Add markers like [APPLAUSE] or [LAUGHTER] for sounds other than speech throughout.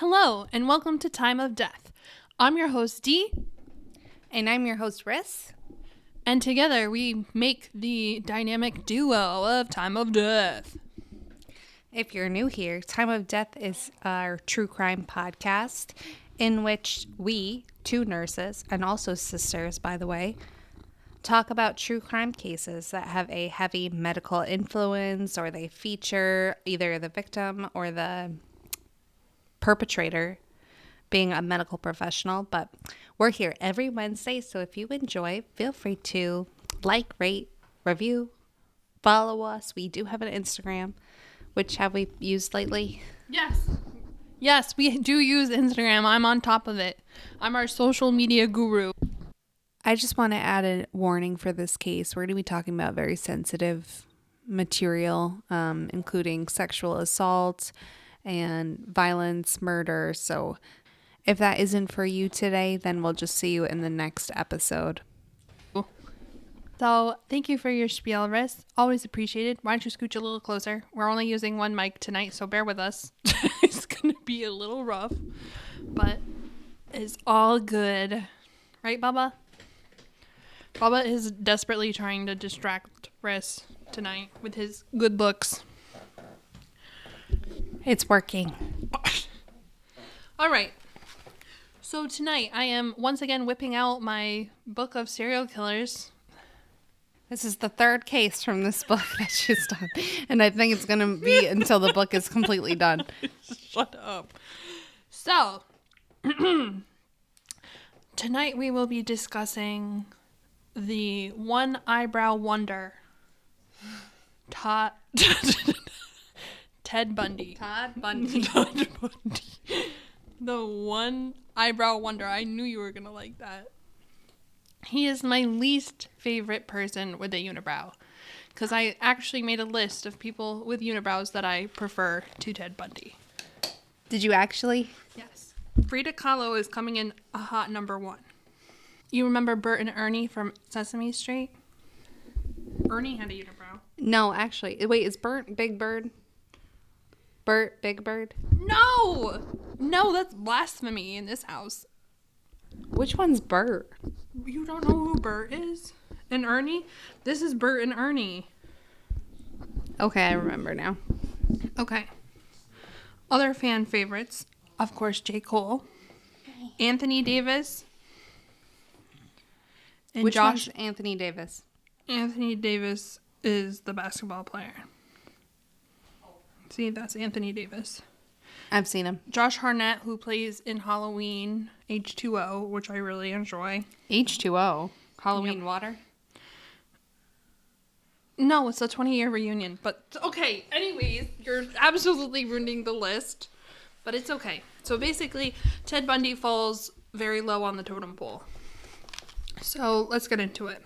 Hello, and welcome to Time of Death. I'm your host, Dee, And I'm your host, Riss. and together we make the dynamic duo of Time of Death. If you're new here, Time of Death is our true crime podcast in which we, two nurses, and also sisters, by the way, talk about true crime cases that have a heavy medical influence or they feature either the victim or the perpetrator being a medical professional. But we're here every Wednesday, so if you enjoy, feel free to like, rate, review, follow us. We do have an Instagram, which have we used lately? Yes. Yes, we do use Instagram. I'm on top of it. I'm our social media guru. I just want to add a warning for this case. We're going to be talking about very sensitive material, um, including sexual assault and violence, murder. So, if that isn't for you today, then we'll just see you in the next episode. So, thank you for your spiel, Riss. Always appreciated. Why don't you scooch a little closer? We're only using one mic tonight, so bear with us. [LAUGHS] it's going to be a little rough, but it's all good. Right, Baba? Baba is desperately trying to distract Riss tonight with his good looks. It's working. All right. So tonight I am once again whipping out my book of serial killers. This is the third case from this book [LAUGHS] that she's done. And I think it's going to be [LAUGHS] until the book is completely done. Shut up. So, [CLEARS THROAT] tonight we will be discussing the one eyebrow wonder, Todd, [LAUGHS] Ted Bundy. Todd [LAUGHS] Bundy. Todd Bundy. The one eyebrow wonder. I knew you were gonna like that. He is my least favorite person with a unibrow. Because I actually made a list of people with unibrows that I prefer to Ted Bundy. Did you actually? Yes. Frida Kahlo is coming in a hot number one. You remember Bert and Ernie from Sesame Street? Ernie had a unibrow. No, actually. Wait, is Bert Big Bird? Bert Big Bird? No! No, that's blasphemy in this house. Which one's Bert? You don't know who Bert is? And Ernie? This is Bert and Ernie. Okay, I remember now. Okay. Other fan favorites, of course, J. Cole, Anthony Davis, and Which Josh. one's Anthony Davis? Anthony Davis is the basketball player. See, that's Anthony Davis. I've seen him. Josh Hartnett, who plays in Halloween H2O, which I really enjoy. H2O. Halloween water. No, it's a 20 year reunion. But okay, anyways, you're absolutely ruining the list. But it's okay. So basically, Ted Bundy falls very low on the totem pole. So let's get into it.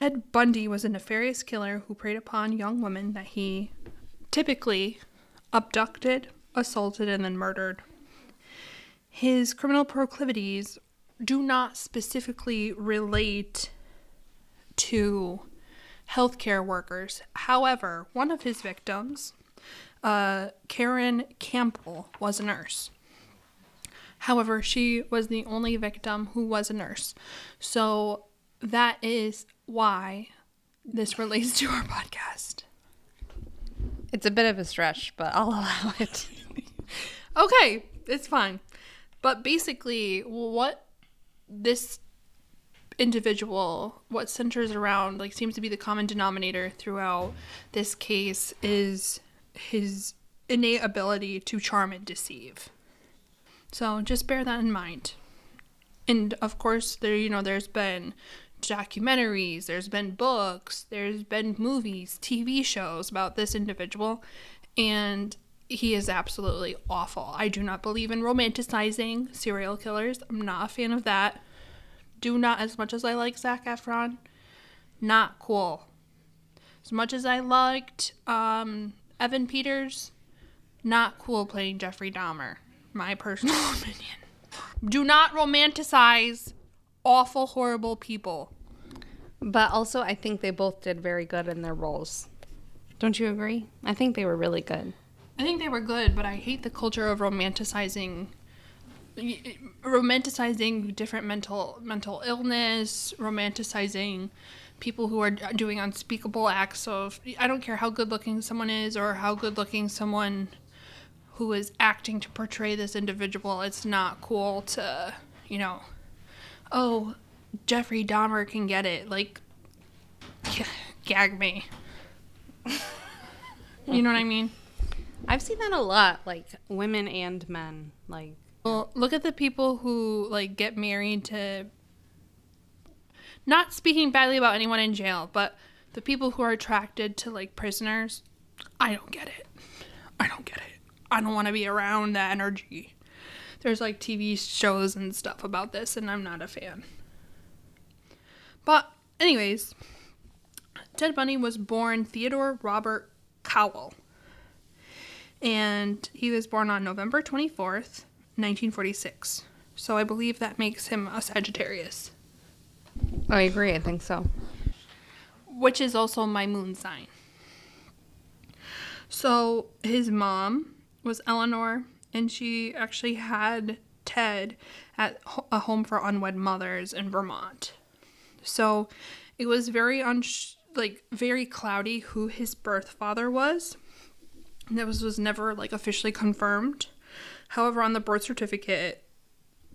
Ted Bundy was a nefarious killer who preyed upon young women that he typically abducted, assaulted, and then murdered. His criminal proclivities do not specifically relate to healthcare workers. However, one of his victims, uh, Caryn Campbell, was a nurse. However, she was the only victim who was a nurse. So that is why this relates to our [LAUGHS] podcast. It's a bit of a stretch, but I'll [LAUGHS] allow it. [LAUGHS] Okay, it's fine. But basically, what this individual, what centers around, like, seems to be the common denominator throughout this case is his innate ability to charm and deceive. So just bear that in mind. And of course, there, you know, there's been documentaries, there's been books, there's been movies, TV shows about this individual, and he is absolutely awful. I do not believe in romanticizing serial killers. I'm not a fan of that. Do not, as much as I like Zac Efron, not cool. As much as I liked um, Evan Peters, not cool playing Jeffrey Dahmer. My personal [LAUGHS] opinion. Do not romanticize awful, horrible people. But also, I think they both did very good in their roles. Don't you agree? I think they were really good. I think they were good, but I hate the culture of romanticizing romanticizing different mental mental illness, romanticizing people who are doing unspeakable acts of I don't care how good looking someone is or how good looking someone who is acting to portray this individual. It's not cool to, you know, oh, Jeffrey Dahmer can get it. Like, [LAUGHS] gag me. you know what I mean? I've seen that a lot, like women and men. Like, well, look at the people who like get married to. Not speaking badly about anyone in jail, but the people who are attracted to like prisoners, I don't get it. I don't get it. I don't want to be around that energy. There's like TV shows and stuff about this, and I'm not a fan. But, anyways, Ted Bundy was born Theodore Robert Cowell. And he was born on November 24th, 1946. So I believe that makes him a Sagittarius. I agree, I think so. Which is also my moon sign. So his mom was Eleanor, and she actually had Ted at a home for unwed mothers in Vermont. So it was very un like very cloudy who his birth father was. That was was never like officially confirmed. However, on the birth certificate,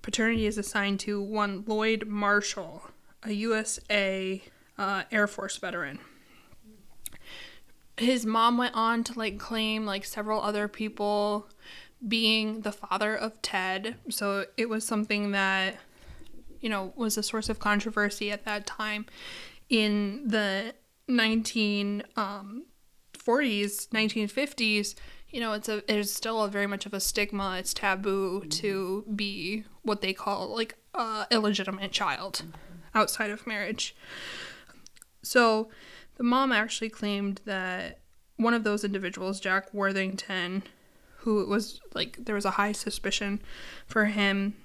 paternity is assigned to one Lloyd Marshall, a USA uh, Air Force veteran his mom went on to like claim like several other people being the father of Ted. So it was something that you know was a source of controversy at that time in the 1940s, um, 1950s. You know, it's a it is still a very much of a stigma. It's taboo to be what they call like a illegitimate child outside of marriage. So the mom actually claimed that one of those individuals, Jack Worthington, who was like, there was a high suspicion for him,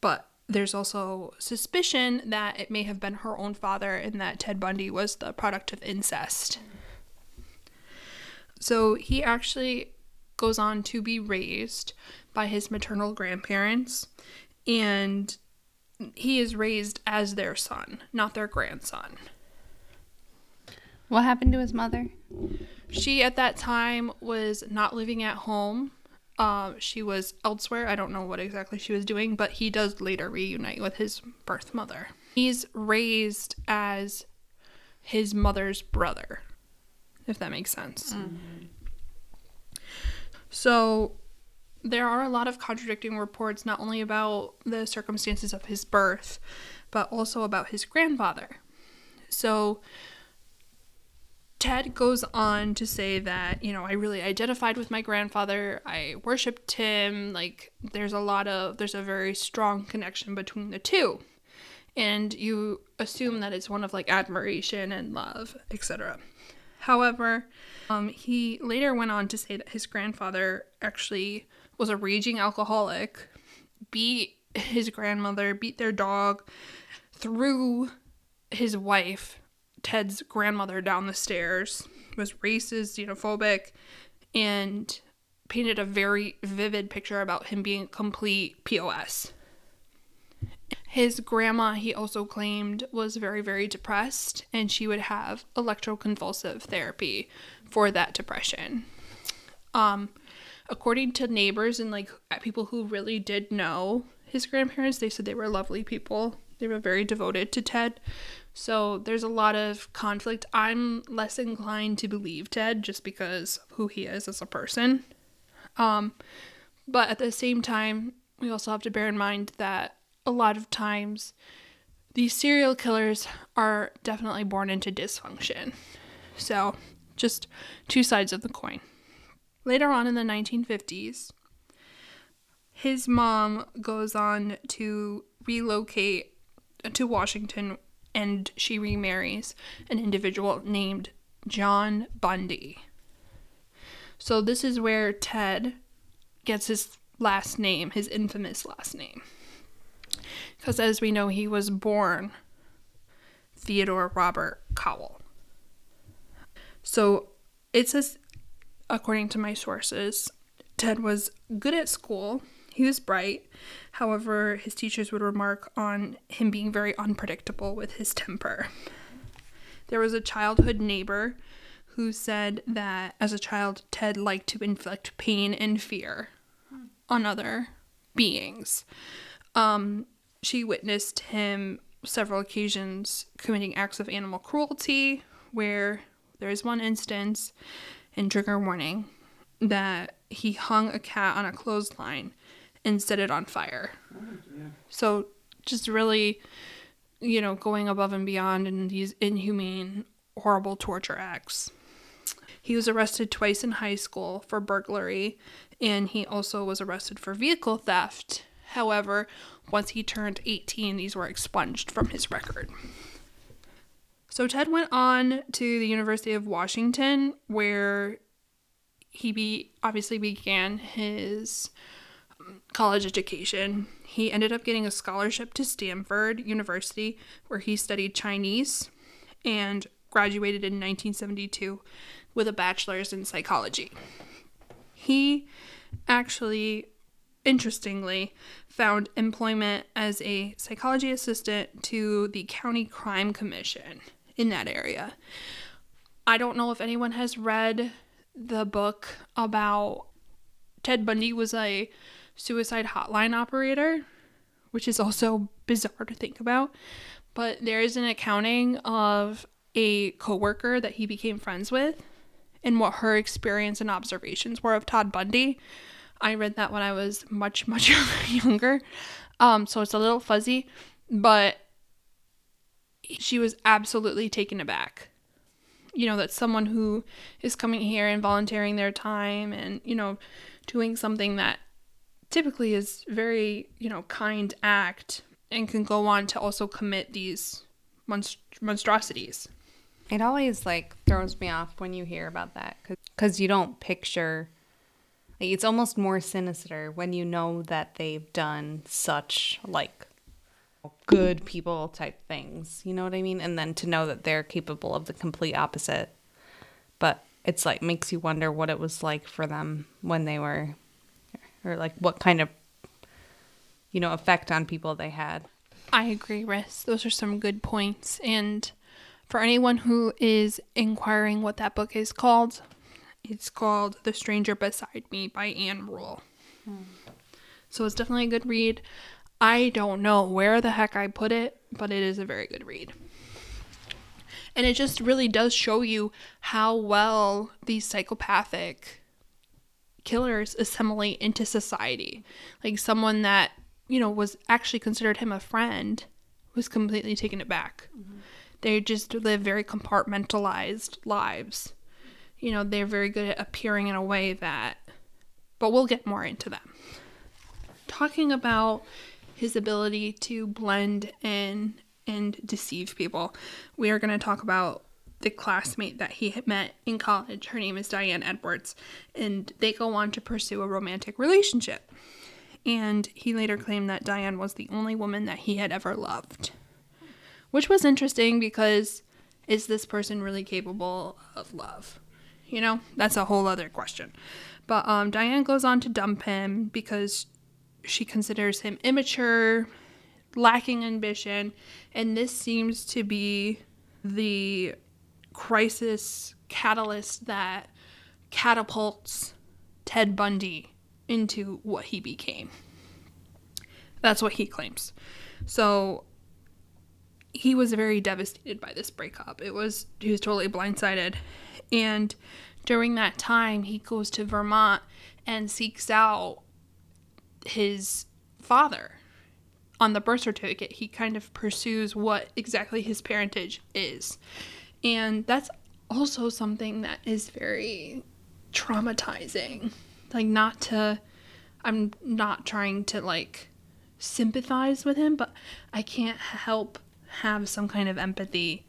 but there's also suspicion that it may have been her own father and that Ted Bundy was the product of incest. So he actually goes on to be raised by his maternal grandparents, and he is raised as their son, not their grandson. What happened to his mother? She at that time was not living at home. Uh, she was elsewhere. I don't know what exactly she was doing, but he does later reunite with his birth mother. He's raised as his mother's brother, if that makes sense. Mm-hmm. So there are a lot of contradicting reports, not only about the circumstances of his birth, but also about his grandfather. So Ted goes on to say that, you know, I really identified with my grandfather. I worshiped him. Like, there's a lot of, there's a very strong connection between the two. And you assume that it's one of like admiration and love, etc. However, um, he later went on to say that his grandfather actually was a raging alcoholic, beat his grandmother, beat their dog, threw his wife Ted's grandmother down the stairs, was racist, xenophobic, and painted a very vivid picture about him being complete POS. His grandma, he also claimed, was very, very depressed, and she would have electroconvulsive therapy for that depression. Um, according to neighbors and like people who really did know his grandparents, they said they were lovely people. They were very devoted to Ted. So there's a lot of conflict. I'm less inclined to believe Ted just because of who he is as a person. Um, but at the same time, we also have to bear in mind that a lot of times these serial killers are definitely born into dysfunction. So, just two sides of the coin. Later on in the 1950s, his mom goes on to relocate to Washington and she remarries an individual named John Bundy. So this is where Ted gets his last name, his infamous last name. Because as we know, he was born Theodore Robert Cowell. So it says, according to my sources, Ted was good at school. He was bright. However, his teachers would remark on him being very unpredictable with his temper. There was a childhood neighbor who said that as a child, Ted liked to inflict pain and fear on other beings. Um, she witnessed him several occasions committing acts of animal cruelty, where there is one instance in trigger warning that he hung a cat on a clothesline and set it on fire. So just really, you know, going above and beyond in these inhumane, horrible torture acts. He was arrested twice in high school for burglary, and he also was arrested for vehicle theft. However, once he turned 18, these were expunged from his record. So Ted went on to the University of Washington, where he be obviously began his college education. He ended up getting a scholarship to Stanford University, where he studied Chinese and graduated in 1972 with a bachelor's in psychology. He actually, interestingly, found employment as a psychology assistant to the County Crime Commission in that area. I don't know if anyone has read the book about Ted Bundy was a suicide hotline operator, which is also bizarre to think about. But there is an accounting of a coworker that he became friends with and what her experience and observations were of Todd Bundy. I read that when I was much, [LAUGHS] much younger. Um, so it's a little fuzzy, but she was absolutely taken aback. You know, that someone who is coming here and volunteering their time and, you know, doing something that typically is very, you know, kind act and can go on to also commit these monst- monstrosities. It always like throws me off when you hear about that because you don't picture. Like, it's almost more sinister when you know that they've done such like good people type things. You know what I mean? And then to know that they're capable of the complete opposite. But it's like makes you wonder what it was like for them when they were or like what kind of you know effect on people they had. I agree, Riss. Those are some good points. And for anyone who is inquiring what that book is called, it's called The Stranger Beside Me by Ann Rule. Hmm. So it's definitely a good read. I don't know where the heck I put it, but it is a very good read. And it just really does show you how well these psychopathic killers assimilate into society. Like someone that, you know, was actually considered him a friend was completely taken aback. Mm-hmm. They just live very compartmentalized lives. You know, they're very good at appearing in a way that, but we'll get more into them. Talking about his ability to blend in and deceive people. We are going to talk about the classmate that he had met in college. Her name is Diane Edwards, and they go on to pursue a romantic relationship. And he later claimed that Diane was the only woman that he had ever loved, which was interesting because is this person really capable of love? You know, that's a whole other question. But um, Diane goes on to dump him because she considers him immature, lacking ambition, and this seems to be the crisis catalyst that catapults Ted Bundy into what he became. That's what he claims. So he was very devastated by this breakup. It was he was totally blindsided. And during that time, he goes to Vermont and seeks out his father on the birth certificate. He kind of pursues what exactly his parentage is. And that's also something that is very traumatizing. Like, not to, I'm not trying to like sympathize with him, but I can't help have some kind of empathy,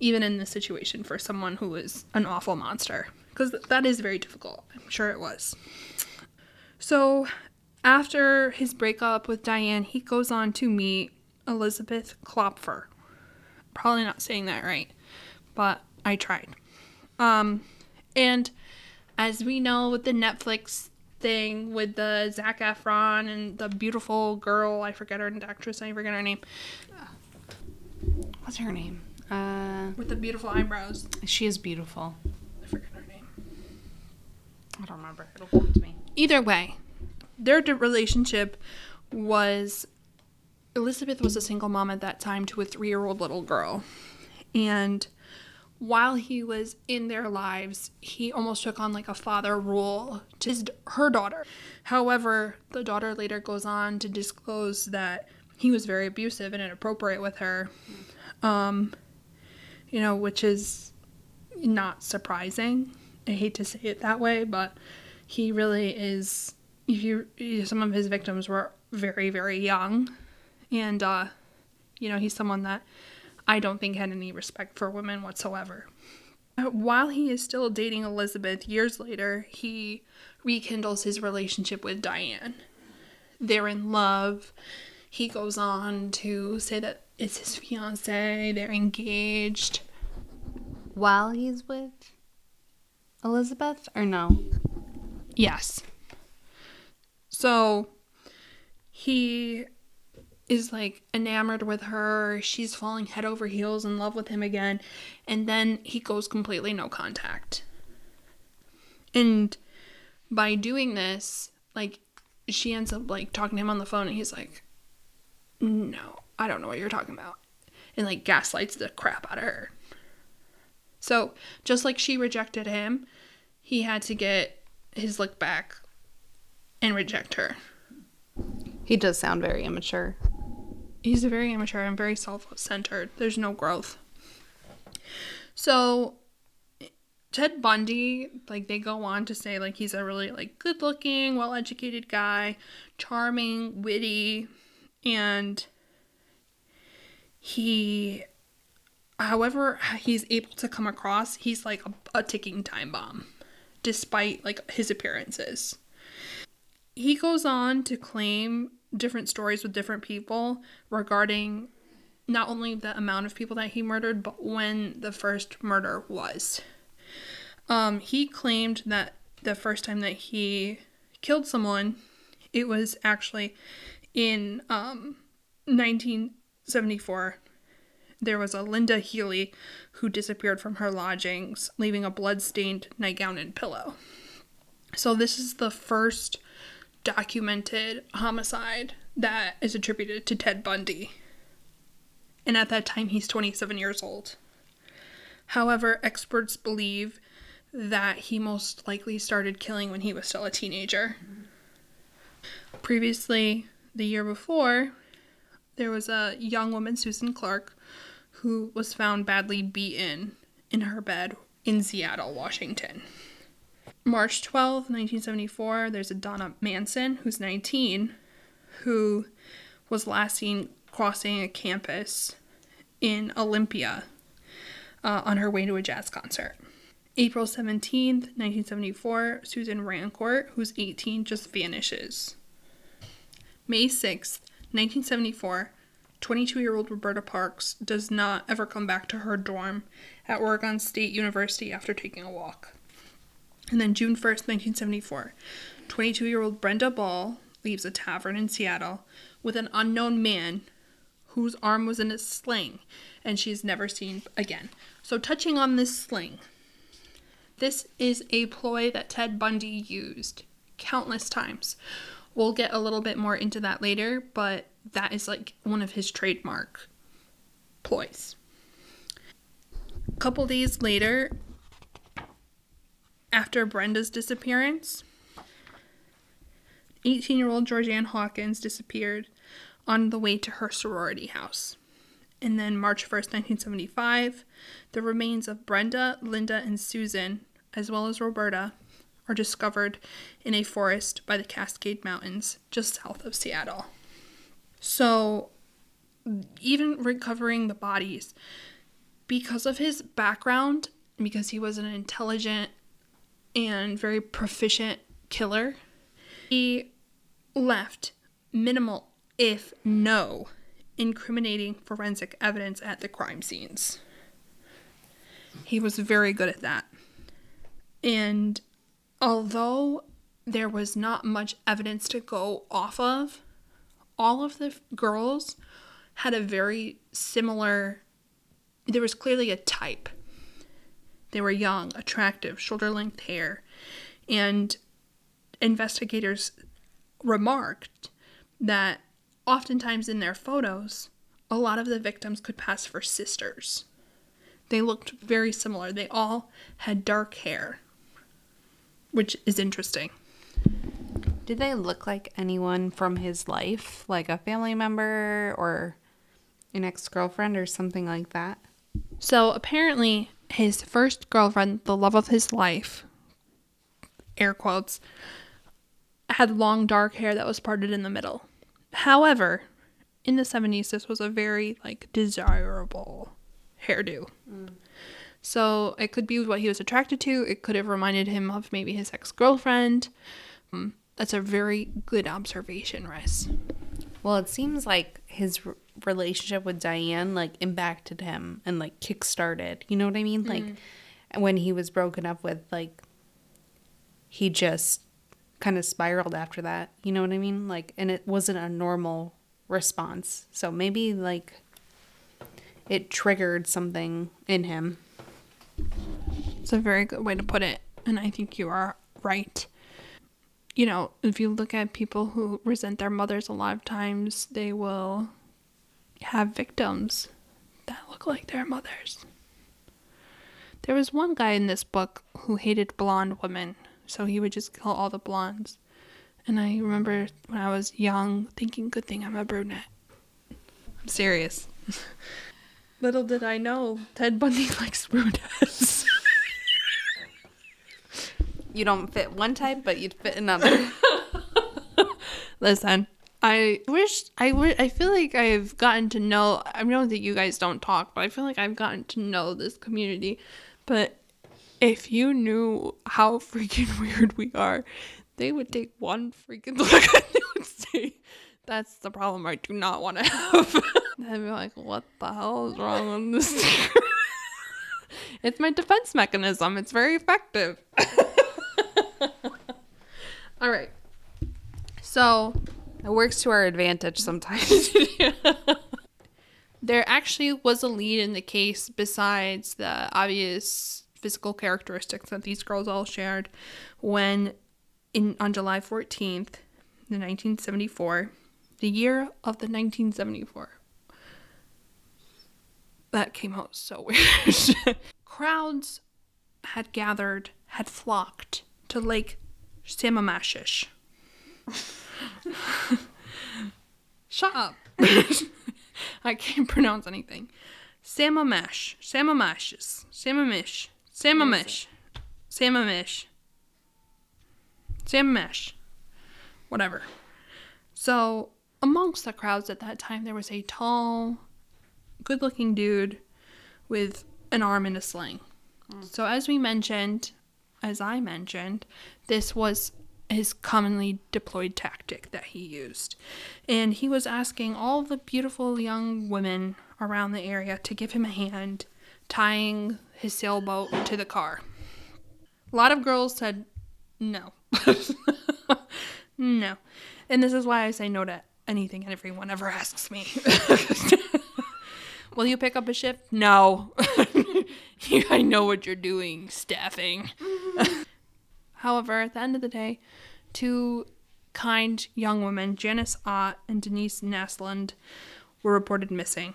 even in this situation, for someone who is an awful monster. Because that is very difficult. I'm sure it was. So, after his breakup with Diane, he goes on to meet Elizabeth Kloepfer. Probably not saying that right, but I tried. Um, and as we know with the Netflix thing with the Zac Efron and the beautiful girl. I forget her actress. I forget her name. What's her name? Uh, With the beautiful eyebrows. she is beautiful. I forget her name. I don't remember. It'll come to me. Either way, their relationship was Elizabeth was a single mom at that time to a three year old little girl. And while he was in their lives, he almost took on like a father role to his, her daughter. However, the daughter later goes on to disclose that he was very abusive and inappropriate with her. Um, you know, which is not surprising. I hate to say it that way, but he really is. If you, some of his victims were very, very young, and uh, you know, he's someone that I don't think had any respect for women whatsoever. Uh, While he is still dating Elizabeth, years later, he rekindles his relationship with Diane. They're in love. He goes on to say that it's his fiance. They're engaged. While he's with Elizabeth, or no? Yes. So he is like enamored with her. She's falling head over heels in love with him again. And then he goes completely no contact. And by doing this, like, she ends up like talking to him on the phone and he's like, No, I don't know what you're talking about. And like gaslights the crap out of her. So just like she rejected him, he had to get his look back and reject her. He does sound very immature. He's very immature and very self-centered. There's no growth. So Ted Bundy, like they go on to say like he's a really like good-looking, well-educated guy, charming, witty, and he however he's able to come across, he's like a, a ticking time bomb despite like his appearances. He goes on to claim different stories with different people regarding not only the amount of people that he murdered, but when the first murder was. Um, he claimed that the first time that he killed someone, it was actually in um, 1974. There was a Lynda Healy who disappeared from her lodgings, leaving a blood-stained nightgown and pillow. So this is the first documented homicide that is attributed to Ted Bundy. And at that time, he's 27 years old. However, experts believe that he most likely started killing when he was still a teenager. Previously, the year before, there was a young woman, Susan Clark, who was found badly beaten in her bed in Seattle, Washington. March 12, 1974, there's a Donna Manson, who's 19, who was last seen crossing a campus in Olympia uh, on her way to a jazz concert. April 17th, 1974, Susan Rancourt, who's 18, just vanishes. May 6th, 1974, 22 year old Roberta Parks does not ever come back to her dorm at Oregon State University after taking a walk. And then June 1st, 1974, 22 year old Brenda Ball leaves a tavern in Seattle with an unknown man whose arm was in a sling and she's never seen again. So, touching on this sling, this is a ploy that Ted Bundy used countless times. We'll get a little bit more into that later, but that is like one of his trademark ploys. A couple days later, after Brenda's disappearance, 18 year old Georgann Hawkins disappeared on the way to her sorority house. And then March 1st, 1975, the remains of Brenda, Linda, and Susan, as well as Roberta, are discovered in a forest by the Cascade Mountains just south of Seattle. So, even recovering the bodies, because of his background, because he was an intelligent and very proficient killer, he left minimal, if no, incriminating forensic evidence at the crime scenes. He was very good at that. And although there was not much evidence to go off of. All of the f- girls had a very similar, there was clearly a type. They were young, attractive, shoulder length hair. And investigators remarked that oftentimes in their photos, a lot of the victims could pass for sisters. They looked very similar. They all had dark hair, which is interesting. Did they look like anyone from his life, like a family member or an ex girlfriend or something like that? So apparently, his first girlfriend, the love of his life, air quotes, had long dark hair that was parted in the middle. However, in the 70s, this was a very like desirable hairdo. So it could be what he was attracted to. It could have reminded him of maybe his ex girlfriend. Um, that's a very good observation, Rice. Well, it seems like his relationship with Diane like impacted him and like kickstarted. You know what I mean? Like mm-hmm. when he was broken up with, like he just kind of spiraled after that. You know what I mean? Like, and it wasn't a normal response. So maybe like it triggered something in him. It's a very good way to put it, and I think you are right. You know, if you look at people who resent their mothers, a lot of times they will have victims that look like their mothers. There was one guy in this book who hated blonde women, so he would just kill all the blondes. And I remember when I was young thinking, good thing I'm a brunette. I'm serious. [LAUGHS] Little did I know, Ted Bundy [LAUGHS] likes brunettes. You don't fit one type, but you'd fit another. [LAUGHS] Listen, I wish I would. I feel like I've gotten to know. I know that you guys don't talk, but I feel like I've gotten to know this community. But if you knew how [LAUGHS] freaking weird we are, they would take one freaking [LAUGHS] look and they would say, "That's the problem I do not want to have." [LAUGHS] They'd be like, "What the hell is wrong with this?" it's my defense mechanism. It's very effective. All right. So it works to our advantage sometimes. [LAUGHS] there actually was a lead in the case besides the obvious physical characteristics that these girls all shared when in on July 14th, the 1974, the year of the 1974. That came out so [LAUGHS] weird. Crowds had gathered, had flocked to Lake Sammamish. [LAUGHS] [LAUGHS] Shut up. [LAUGHS] I can't pronounce anything. Samamash. Samamashes. Samamish. Samamish. Samamish. Samamish. Whatever. So, amongst the crowds at that time, there was a tall, good looking dude with an arm in a sling. Hmm. So, as we mentioned, as I mentioned, this was his commonly deployed tactic that he used. And he was asking all the beautiful young women around the area to give him a hand tying his sailboat to the car. A lot of girls said no. [LAUGHS] no. And this is why I say no to anything and everyone ever asks me. [LAUGHS] Will you pick up a shift? No. [LAUGHS] I know what you're doing, staffing. However, at the end of the day, two kind young women, Janice Ott and Denise Naslund, were reported missing.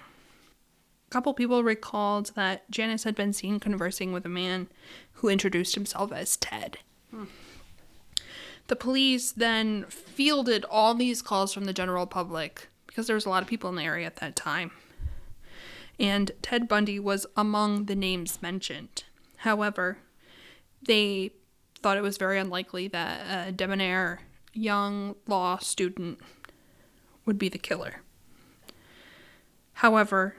A couple people recalled that Janice had been seen conversing with a man who introduced himself as Ted. The police then fielded all these calls from the general public because there was a lot of people in the area at that time. And Ted Bundy was among the names mentioned. However, they thought it was very unlikely that a debonair young law student would be the killer. However,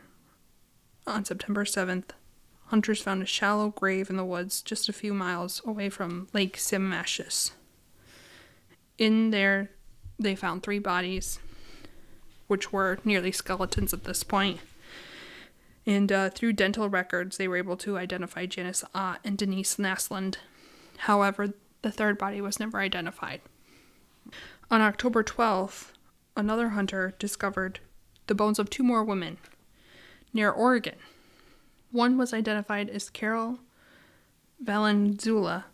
on September 7th, hunters found a shallow grave in the woods just a few miles away from Lake Simmashus. In there, they found three bodies, which were nearly skeletons at this point. And uh, through dental records, they were able to identify Janice Ott and Denise Naslund. However, the third body was never identified. On October 12th, another hunter discovered the bones of two more women near Oregon. One was identified as Carol Valenzuela,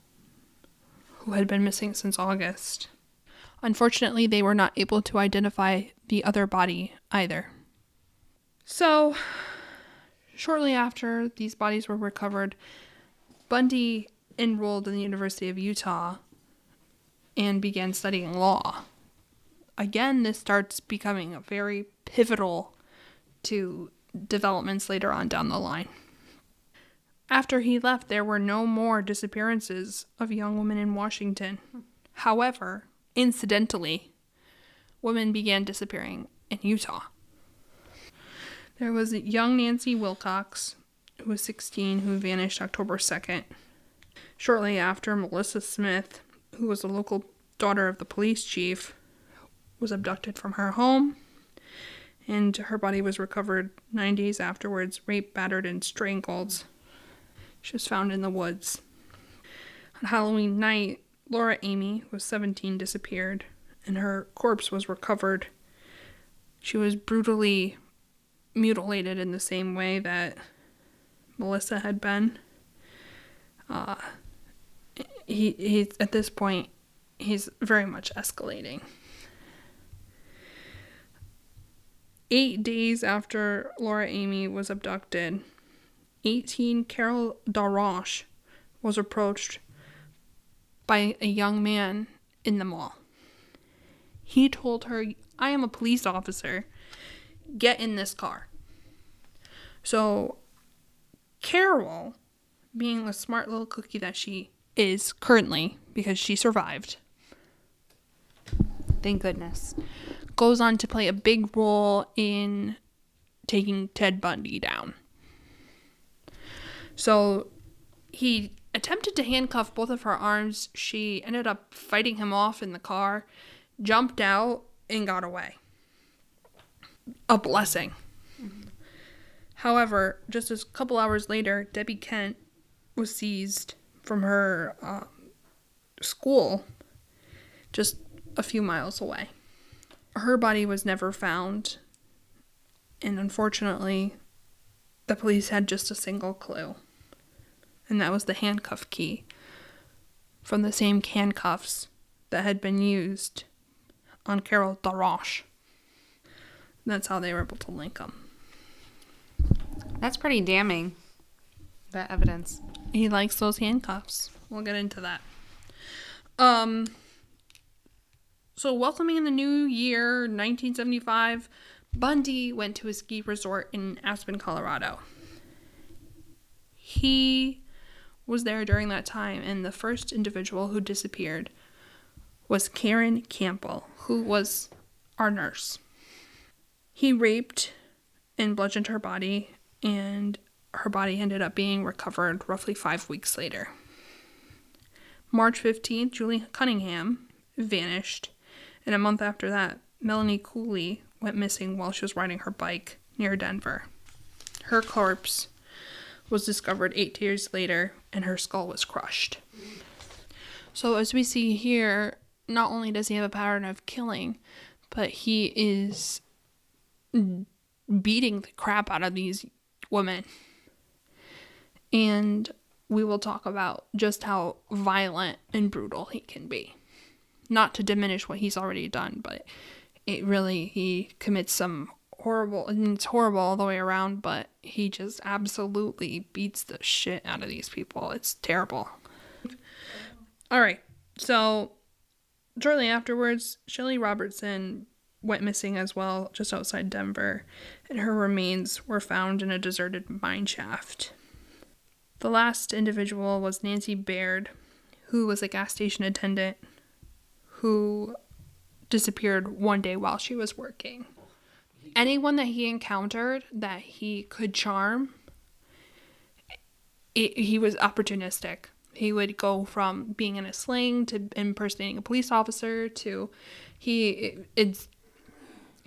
who had been missing since August. Unfortunately, they were not able to identify the other body either. So, shortly after these bodies were recovered, Bundy enrolled in the University of Utah and began studying law. Again, this starts becoming very pivotal to developments later on down the line. After he left, there were no more disappearances of young women in Washington. However, incidentally, women began disappearing in Utah. There was young Nancy Wilcox, who was 16, who vanished October 2nd. Shortly after, Melissa Smith, who was a local daughter of the police chief, was abducted from her home, and her body was recovered nine days afterwards, raped, battered, and strangled. She was found in the woods. On Halloween night, Laura Aime, who was 17, disappeared, and her corpse was recovered. She was brutally mutilated in the same way that Melissa had been. Uh, he he's at this point he's very much escalating. Eight days after Laura Aime was abducted, 18 Carol DaRonch was approached by a young man in the mall. He told her, I am a police officer. Get in this car. So, Carol, being the smart little cookie that she is currently, because she survived, Thank goodness. goes on to play a big role in taking Ted Bundy down. So he attempted to handcuff both of her arms. She ended up fighting him off in the car, jumped out, and got away. A blessing. Mm-hmm. However, just a couple hours later, Debbie Kent was seized from her um, school just a few miles away. Her body was never found, and unfortunately, the police had just a single clue, and that was the handcuff key from the same handcuffs that had been used on Carol DaRonch. That's how they were able to link them. That's pretty damning. That evidence. He likes those handcuffs. We'll get into that. Um so welcoming in the new year 1975, Bundy went to a ski resort in Aspen, Colorado. He was there during that time and the first individual who disappeared was Caryn Campbell, who was our nurse. He raped and bludgeoned her body and her body ended up being recovered roughly five weeks later. March 15th, Julie Cunningham vanished, and a month after that, Melanie Cooley went missing while she was riding her bike near Denver. Her corpse was discovered eight years later, and her skull was crushed. So, as we see here, not only does he have a pattern of killing, but he is beating the crap out of these women and we will talk about just how violent and brutal he can be. Not to diminish what he's already done, but it really he commits some horrible and it's horrible all the way around, but he just absolutely beats the shit out of these people. It's terrible. All right. So shortly afterwards, Shelley Robertson went missing as well just outside Denver, and her remains were found in a deserted mine shaft. The last individual was Nancy Baird, who was a gas station attendant who disappeared one day while she was working. Anyone that he encountered that he could charm, it, he was opportunistic. He would go from being in a sling to impersonating a police officer to he it, it's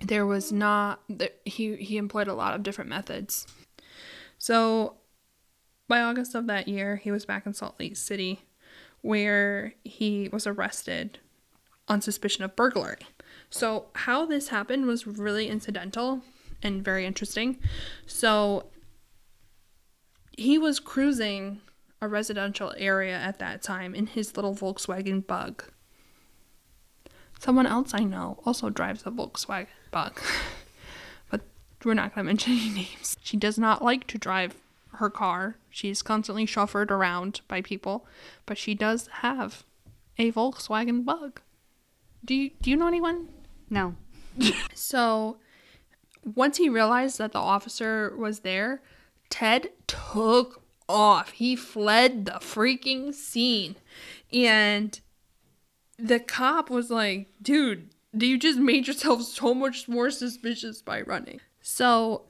there was not he he employed a lot of different methods. So by August of that year, he was back in Salt Lake City where he was arrested on suspicion of burglary. So, how this happened was really incidental and very interesting. So, he was cruising a residential area at that time in his little Volkswagen bug. Someone else I know also drives a Volkswagen bug. [LAUGHS] but we're not going to mention any names. She does not like to drive her car. She's constantly chauffeured around by people, but she does have a Volkswagen bug. Do you do you know anyone? No. [LAUGHS] So once he realized that the officer was there, Ted took off. He fled the freaking scene. And the cop was like, dude, do you just made yourself so much more suspicious by running. So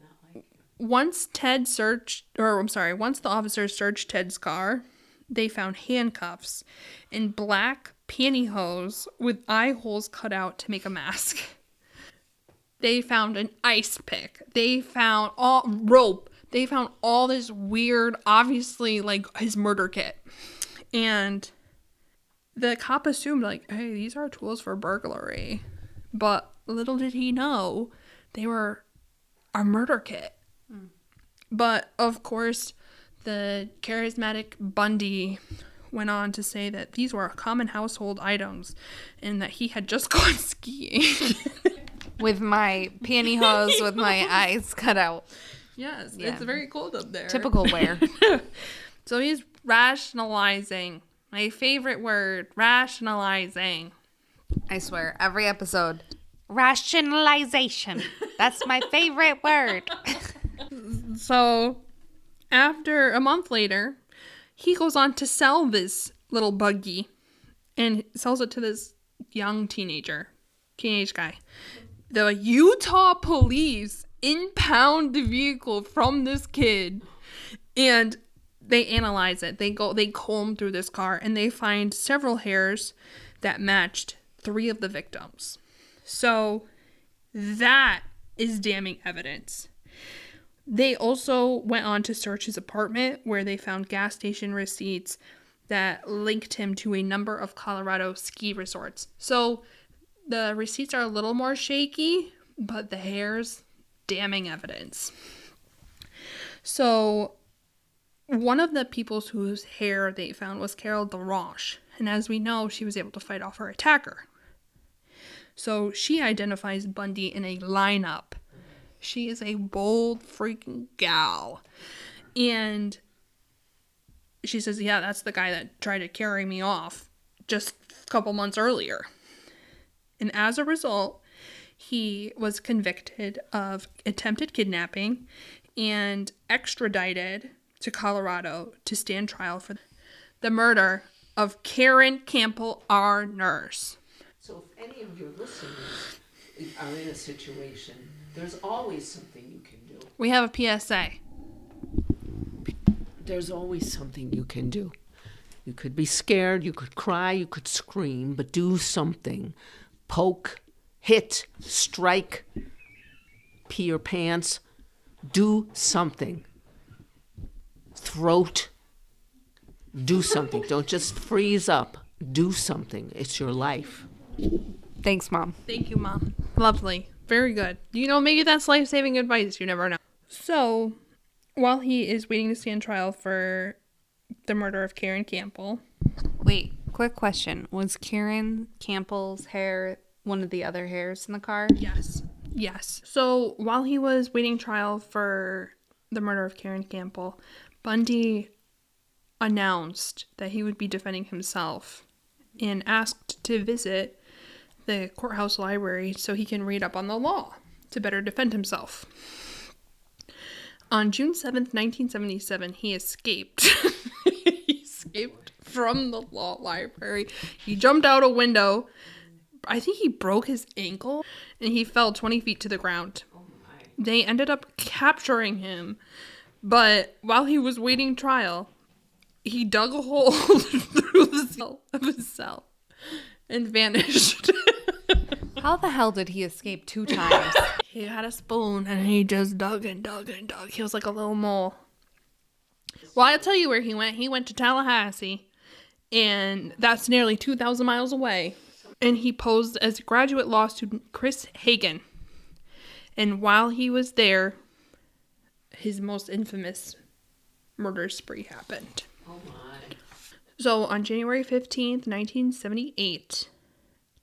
once Ted searched, or I'm sorry, once the officers searched Ted's car, they found handcuffs and black pantyhose with eye holes cut out to make a mask. [LAUGHS] They found an ice pick. They found all rope. They found all this weird, obviously like his murder kit. And the cop assumed like, hey, these are tools for burglary. But little did he know they were a murder kit. But of course, the charismatic Bundy went on to say that these were common household items and that he had just [LAUGHS] gone skiing. [LAUGHS] With my pantyhose with my [LAUGHS] eyes cut out. yes, Yeah. it's very cold up there. Typical wear. So he's rationalizing. My favorite word, rationalizing. I swear, every episode. Rationalization. That's my favorite word. So after a month later, he goes on to sell this little buggy and sells it to this young teenager, teenage guy. The Utah police impound the vehicle from this kid and they analyze it. They go they comb through this car and they find several hairs that matched three of the victims. So that is damning evidence. They also went on to search his apartment where they found gas station receipts that linked him to a number of Colorado ski resorts. So the receipts are a little more shaky, but the hairs, damning evidence. So one of the people whose hair they found was Carol DaRonch, and as we know, she was able to fight off her attacker. So she identifies Bundy in a lineup. She is a bold freaking gal. And she says, Yeah, that's the guy that tried to carry me off just a couple months earlier. And as a result, he was convicted of attempted kidnapping and extradited to Colorado to stand trial for the murder of Caryn Campbell, our nurse. So if any of your listeners are in a situation, there's always something you can do. We have a PSA. There's always something you can do. You could be scared, you could cry, you could scream, but do something. Poke, hit, strike, pee your pants. Do something. Throat. Do something. [LAUGHS] Don't just freeze up. Do something. It's your life. Thanks, Mom. Thank you, Mom. Lovely. Very good. You know, maybe that's life saving advice. You never know. So, while he is waiting to stand trial for the murder of Caryn Campbell, Wait, quick question. Was Caryn Campbell's hair one of the other hairs in the car? yes, yes. So, while he was waiting trial for the murder of Caryn Campbell, Bundy announced that he would be defending himself and asked to visit the courthouse library so he can read up on the law to better defend himself. On June 7th, 1977, he escaped. [LAUGHS] he escaped from the law library. He jumped out a window. I think he broke his ankle and he fell 20 feet to the ground. They ended up capturing him, but while he was waiting trial, he dug a hole [LAUGHS] through the cell of his cell and vanished. [LAUGHS] How the hell did he escape two times? [LAUGHS] he had a spoon and he just dug and dug and dug. He was like a little mole. Well, I'll tell you where he went. He went to Tallahassee and that's nearly 2,000 miles away. And he posed as graduate law student Chris Hagen. And while he was there, his most infamous murder spree happened. Oh my. So on January 15th, 1978,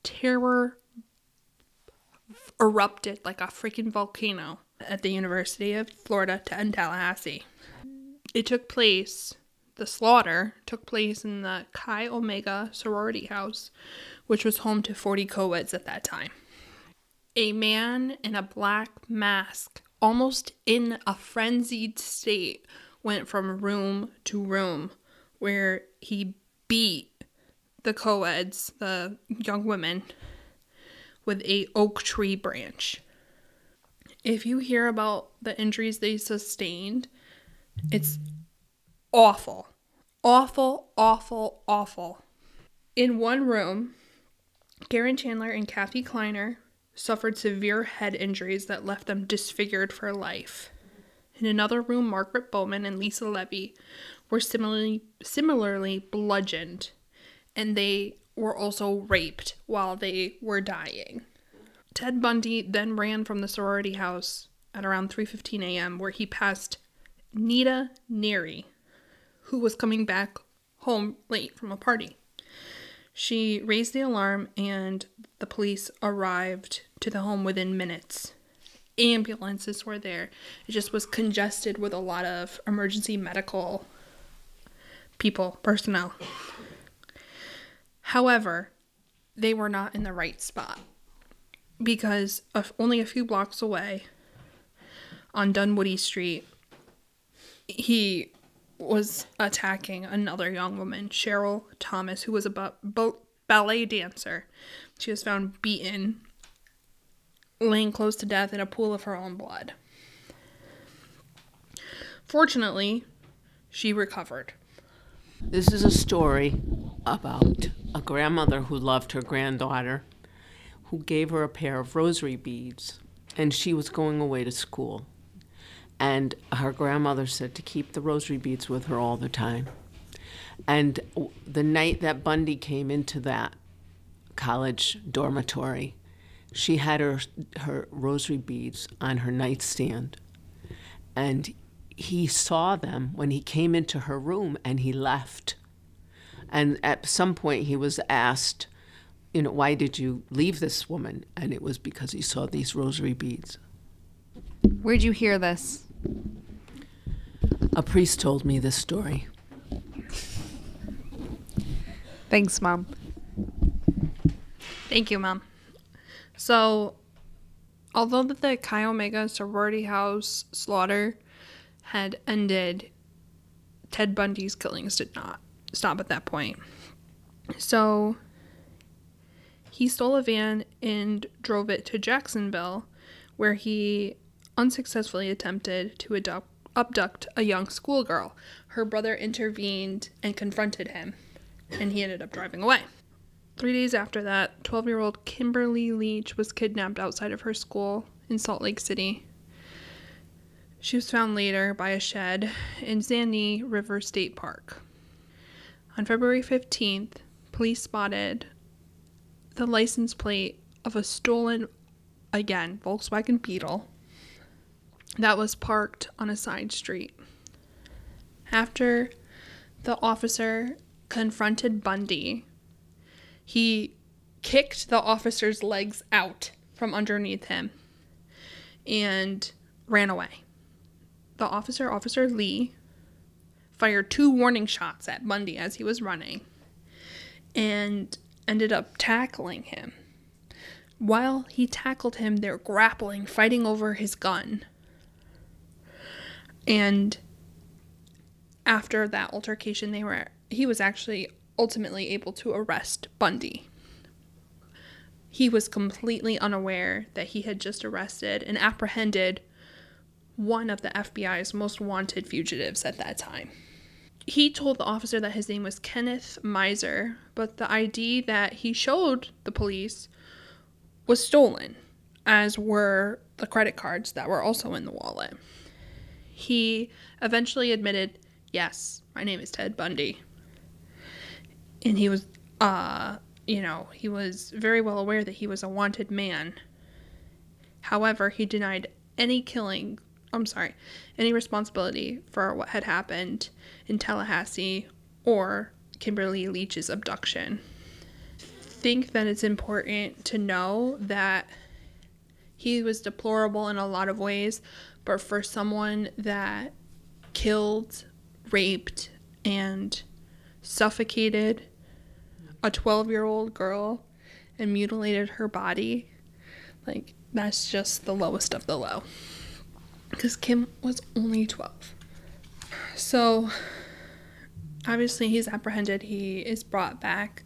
terror erupted like a freaking volcano at the University of Florida in Tallahassee. It took place, the slaughter took place in the Chi Omega sorority house, which was home to 40 co eds at that time. A man in a black mask, almost in a frenzied state, went from room to room where he beat the co-eds, the young women, with a oak tree branch. If you hear about the injuries they sustained, it's awful. Awful, awful, awful. In one room, Karen Chandler and Kathy Kleiner suffered severe head injuries that left them disfigured for life. In another room, Margaret Bowman and Lisa Levy were similarly similarly bludgeoned, and they were also raped while they were dying. Ted Bundy then ran from the sorority house at around 3:15 a.m. where he passed Nita Neary, who was coming back home late from a party. She raised the alarm and the police arrived to the home within minutes. Ambulances were there. It just was congested with a lot of emergency medical people, personnel. However, they were not in the right spot because of only a few blocks away on Dunwoody Street, he was attacking another young woman, Cheryl Thomas, who was a ba- ba- ballet dancer. She was found beaten, laying close to death in a pool of her own blood. Fortunately, she recovered. This is a story about a grandmother who loved her granddaughter, who gave her a pair of rosary beads, and she was going away to school. And her grandmother said to keep the rosary beads with her all the time. And the night that Bundy came into that college dormitory, she had her her rosary beads on her nightstand. And he saw them when he came into her room and he left. And at some point he was asked, you know, why did you leave this woman? And it was because he saw these rosary beads. Where'd you hear this? A priest told me this story. Thanks, Mom. Thank you, Mom. So, although the Chi Omega sorority house slaughter had ended, Ted Bundy's killings did not stop at that point. So, he stole a van and drove it to Jacksonville, where he unsuccessfully attempted to abduct, abduct a young schoolgirl. Her brother intervened and confronted him, and he ended up driving away. Three days after that, 12 year old Kimberly Leach was kidnapped outside of her school in Salt Lake City. She was found later by a shed in Sandy River State Park. On February 15th, police spotted the license plate of a stolen, again, Volkswagen Beetle that was parked on a side street. After the officer confronted Bundy, he kicked the officer's legs out from underneath him and ran away. The officer, Officer Lee, fired two warning shots at Bundy as he was running and ended up tackling him. While he tackled him, they're grappling, fighting over his gun. And after that altercation, they were he was actually ultimately able to arrest Bundy. He was completely unaware that he had just arrested and apprehended one of the FBI's most wanted fugitives at that time. He told the officer that his name was Kenneth Misner, but the ID that he showed the police was stolen, as were the credit cards that were also in the wallet. He eventually admitted, Yes, my name is Ted Bundy. and he was uh you know he was very well aware that he was a wanted man however he denied any killing i'm sorry any responsibility for what had happened in tallahassee or kimberly leach's abduction think that it's important to know that he was deplorable in a lot of ways but for someone that killed raped and suffocated a 12 year old girl and mutilated her body, like, that's just the lowest of the low. Because Kim was only 12. So, obviously, he's apprehended, he is brought back,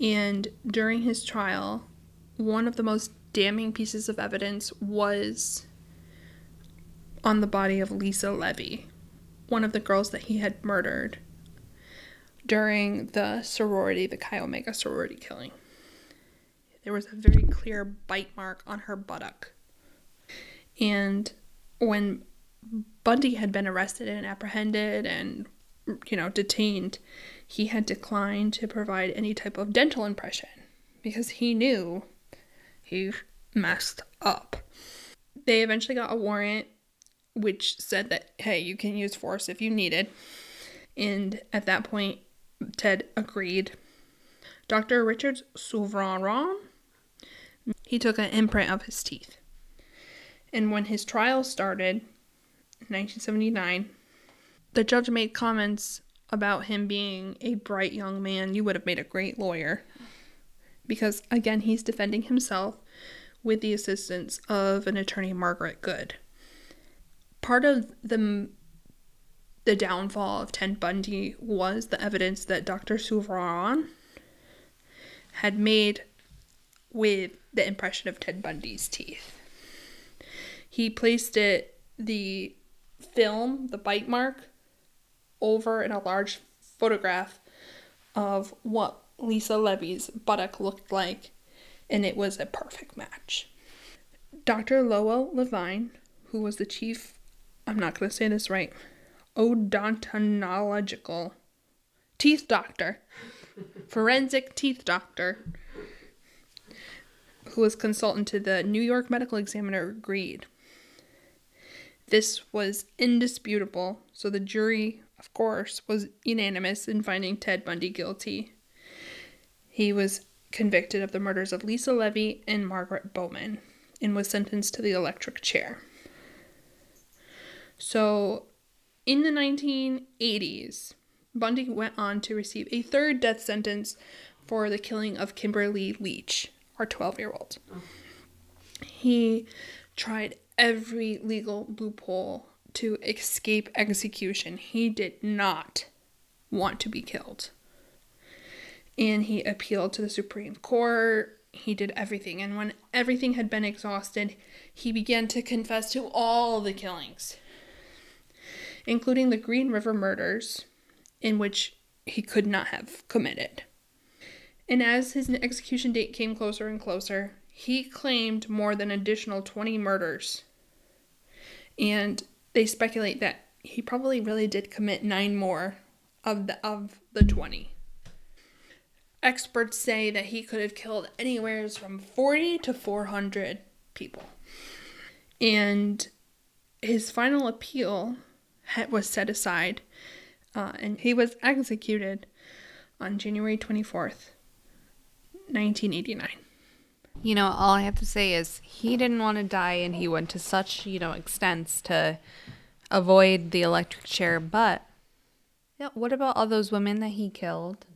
and during his trial, one of the most damning pieces of evidence was on the body of Lisa Levy, one of the girls that he had murdered during the sorority, the Chi Omega sorority killing. There was a very clear bite mark on her buttock. And when Bundy had been arrested and apprehended and, you know, detained, he had declined to provide any type of dental impression because he knew he messed up. They eventually got a warrant which said that, hey, you can use force if you needed. And at that point, Ted agreed. Dr. Richard Souviron, he took an imprint of his teeth. And when his trial started in 1979, the judge made comments about him being a bright young man. You would have made a great lawyer. Because, again, he's defending himself with the assistance of an attorney, Margaret Good. Part of the the downfall of Ted Bundy was the evidence that Dr. Souviron had made with the impression of Ted Bundy's teeth. He placed it, the film, the bite mark, over in a large photograph of what Lisa Levy's buttock looked like, and it was a perfect match. Dr. Lowell Levine, who was the chief, I'm not going to say this right, odontological teeth doctor, [LAUGHS] forensic teeth doctor, who was consultant to the New York Medical Examiner, agreed. This was indisputable, so the jury, of course, was unanimous in finding Ted Bundy guilty. He was convicted of the murders of Lisa Levy and Margaret Bowman and was sentenced to the electric chair. So in the 1980s, Bundy went on to receive a third death sentence for the killing of Kimberly Leach, our 12 year old. He tried every legal loophole to escape execution. He did not want to be killed. And he appealed to the Supreme Court. He did everything. And when everything had been exhausted, he began to confess to all the killings including the Green River murders, in which he could not have committed. And as his execution date came closer and closer, he claimed more than additional 20 murders. And they speculate that he probably really did commit nine more of the of the 20. Experts say that he could have killed anywhere from 40 to 400 people. And his final appeal was set aside, uh, and he was executed on January 24th, 1989. You know, all I have to say is he didn't want to die and he went to such, you know, extents to avoid the electric chair. But yeah, what about all those women that he killed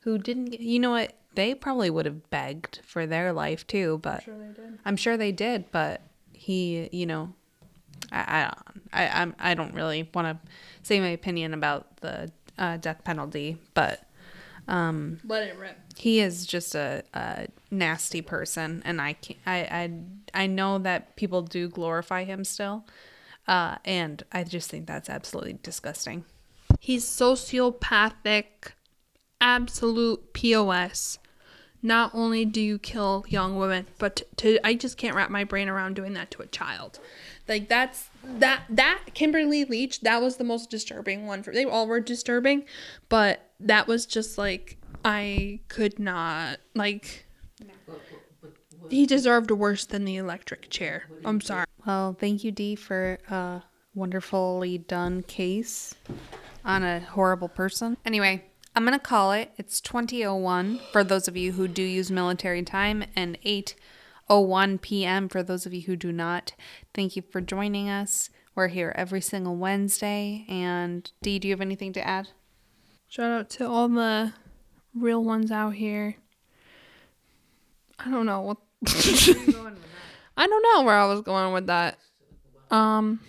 who didn't get, you know what? They probably would have begged for their life too, but I'm sure they did. I'm sure they did, but he, you know, I I I, I don't really want to say my opinion about the uh, death penalty, but um, let it rip. He is just a, a nasty person, and I can I I I know that people do glorify him still, uh, and I just think that's absolutely disgusting. He's sociopathic, absolute pos. Not only do you kill young women, but to I just can't wrap my brain around doing that to a child. Like that's that that Kimberly Leach, that was the most disturbing one for they all were disturbing, but that was just like I could not like. He deserved worse than the electric chair. I'm sorry. Well, thank you, Dee, for a wonderfully done case on a horrible person. Anyway, I'm going to call it. It's 2001 for those of you who do use military time and 8:01 p.m. for those of you who do not. Thank you for joining us. We're here every single Wednesday. And Dee, do you have anything to add? Shout out to all the real ones out here. I don't know what. [LAUGHS] I don't know where I was going with that. Um,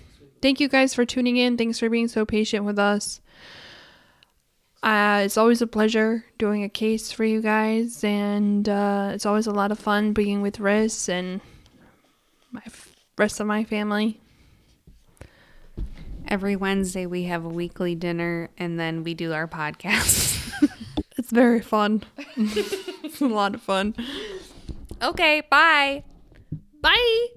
thank you guys for tuning in. Thanks for being so patient with us. Uh, it's always a pleasure doing a case for you guys, and uh, it's always a lot of fun being with Ris and my f- rest of my family. Every Wednesday, we have a weekly dinner and then we do our podcast. [LAUGHS] It's very fun. [LAUGHS] it's a lot of fun. okay, bye. bye.